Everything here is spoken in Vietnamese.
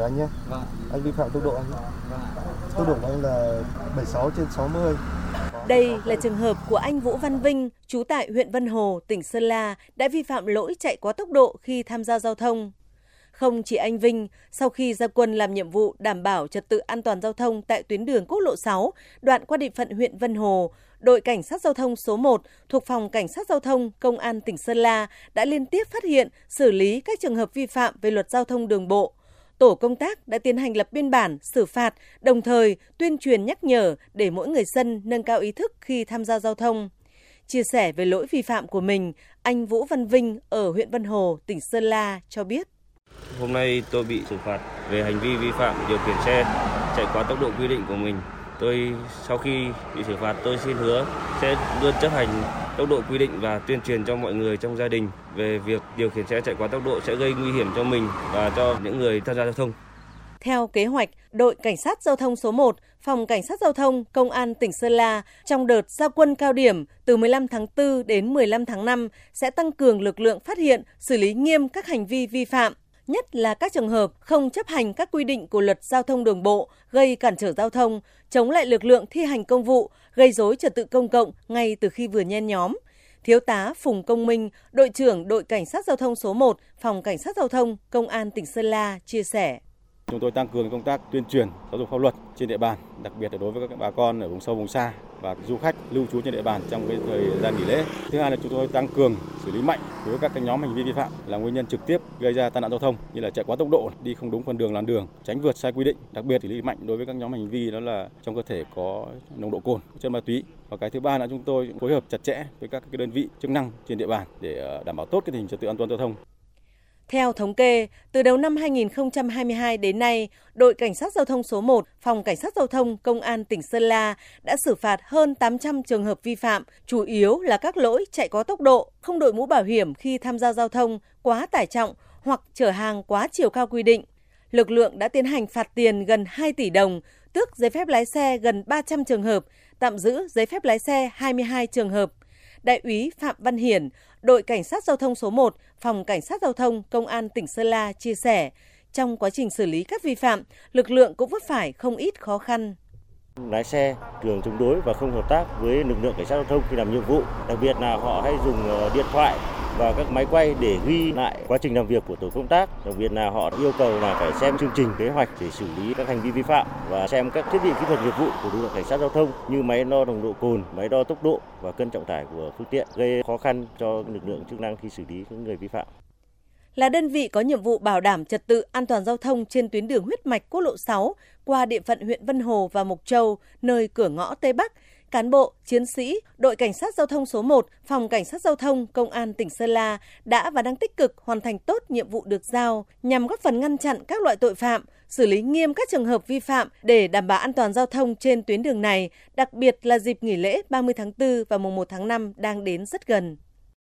Của anh nhé. Vâng. Anh vi phạm tốc độ anh. Vâng. Tốc độ của anh là 76 trên 60. Đây là trường hợp của anh Vũ Văn Vinh, trú tại huyện Vân Hồ, tỉnh Sơn La, đã vi phạm lỗi chạy quá tốc độ khi tham gia giao thông. Không chỉ anh Vinh, sau khi ra quân làm nhiệm vụ đảm bảo trật tự an toàn giao thông tại tuyến đường quốc lộ 6, đoạn qua địa phận huyện Vân Hồ, đội cảnh sát giao thông số 1 thuộc phòng cảnh sát giao thông công an tỉnh Sơn La đã liên tiếp phát hiện, xử lý các trường hợp vi phạm về luật giao thông đường bộ. Tổ công tác đã tiến hành lập biên bản, xử phạt, đồng thời tuyên truyền nhắc nhở để mỗi người dân nâng cao ý thức khi tham gia giao thông. Chia sẻ về lỗi vi phạm của mình, anh Vũ Văn Vinh ở huyện Vân Hồ, tỉnh Sơn La cho biết. Hôm nay tôi bị xử phạt về hành vi vi phạm điều khiển xe chạy quá tốc độ quy định của mình. Tôi sau khi bị xử phạt tôi xin hứa sẽ luôn chấp hành tốc độ quy định và tuyên truyền cho mọi người trong gia đình về việc điều khiển xe chạy quá tốc độ sẽ gây nguy hiểm cho mình và cho những người tham gia giao thông. Theo kế hoạch, đội cảnh sát giao thông số 1, phòng cảnh sát giao thông công an tỉnh Sơn La trong đợt gia quân cao điểm từ 15 tháng 4 đến 15 tháng 5 sẽ tăng cường lực lượng phát hiện, xử lý nghiêm các hành vi vi phạm nhất là các trường hợp không chấp hành các quy định của luật giao thông đường bộ, gây cản trở giao thông, chống lại lực lượng thi hành công vụ, gây dối trật tự công cộng ngay từ khi vừa nhen nhóm. Thiếu tá Phùng Công Minh, đội trưởng đội cảnh sát giao thông số 1, phòng cảnh sát giao thông, công an tỉnh Sơn La chia sẻ. Chúng tôi tăng cường công tác tuyên truyền giáo dục pháp luật trên địa bàn, đặc biệt là đối với các bà con ở vùng sâu vùng xa và du khách lưu trú trên địa bàn trong cái thời gian nghỉ lễ. Thứ hai là chúng tôi tăng cường xử lý mạnh đối với các cái nhóm hành vi vi phạm là nguyên nhân trực tiếp gây ra tai nạn giao thông như là chạy quá tốc độ, đi không đúng phần đường làn đường, tránh vượt sai quy định. Đặc biệt xử lý mạnh đối với các nhóm hành vi đó là trong cơ thể có nồng độ cồn, chất ma túy. Và cái thứ ba là chúng tôi phối hợp chặt chẽ với các cái đơn vị chức năng trên địa bàn để ờ, đảm bảo tốt cái tình hình trật tự an toàn giao thông. Theo thống kê, từ đầu năm 2022 đến nay, đội cảnh sát giao thông số 1, phòng cảnh sát giao thông công an tỉnh Sơn La đã xử phạt hơn 800 trường hợp vi phạm, chủ yếu là các lỗi chạy quá tốc độ, không đội mũ bảo hiểm khi tham gia giao thông, quá tải trọng hoặc chở hàng quá chiều cao quy định. Lực lượng đã tiến hành phạt tiền gần 2 tỷ đồng, tước giấy phép lái xe gần 300 trường hợp, tạm giữ giấy phép lái xe 22 trường hợp. Đại úy Phạm Văn Hiển, đội cảnh sát giao thông số 1, phòng cảnh sát giao thông công an tỉnh Sơn La chia sẻ, trong quá trình xử lý các vi phạm, lực lượng cũng vấp phải không ít khó khăn. Lái xe thường chống đối và không hợp tác với lực lượng cảnh sát giao thông khi làm nhiệm vụ, đặc biệt là họ hay dùng ờ, điện thoại và các máy quay để ghi lại quá trình làm việc của tổ công tác. Đặc biệt là họ yêu cầu là phải xem chương trình kế hoạch để xử lý các hành vi vi phạm và xem các thiết bị kỹ thuật nghiệp vụ của lực lượng cảnh sát giao thông như máy đo nồng độ cồn, máy đo tốc độ và cân trọng tải của phương tiện gây khó khăn cho lực lượng chức năng khi xử lý những người vi phạm là đơn vị có nhiệm vụ bảo đảm trật tự an toàn giao thông trên tuyến đường huyết mạch quốc lộ 6 qua địa phận huyện Vân Hồ và Mộc Châu, nơi cửa ngõ Tây Bắc, cán bộ, chiến sĩ, đội cảnh sát giao thông số 1, phòng cảnh sát giao thông, công an tỉnh Sơn La đã và đang tích cực hoàn thành tốt nhiệm vụ được giao nhằm góp phần ngăn chặn các loại tội phạm, xử lý nghiêm các trường hợp vi phạm để đảm bảo an toàn giao thông trên tuyến đường này, đặc biệt là dịp nghỉ lễ 30 tháng 4 và mùng 1 tháng 5 đang đến rất gần.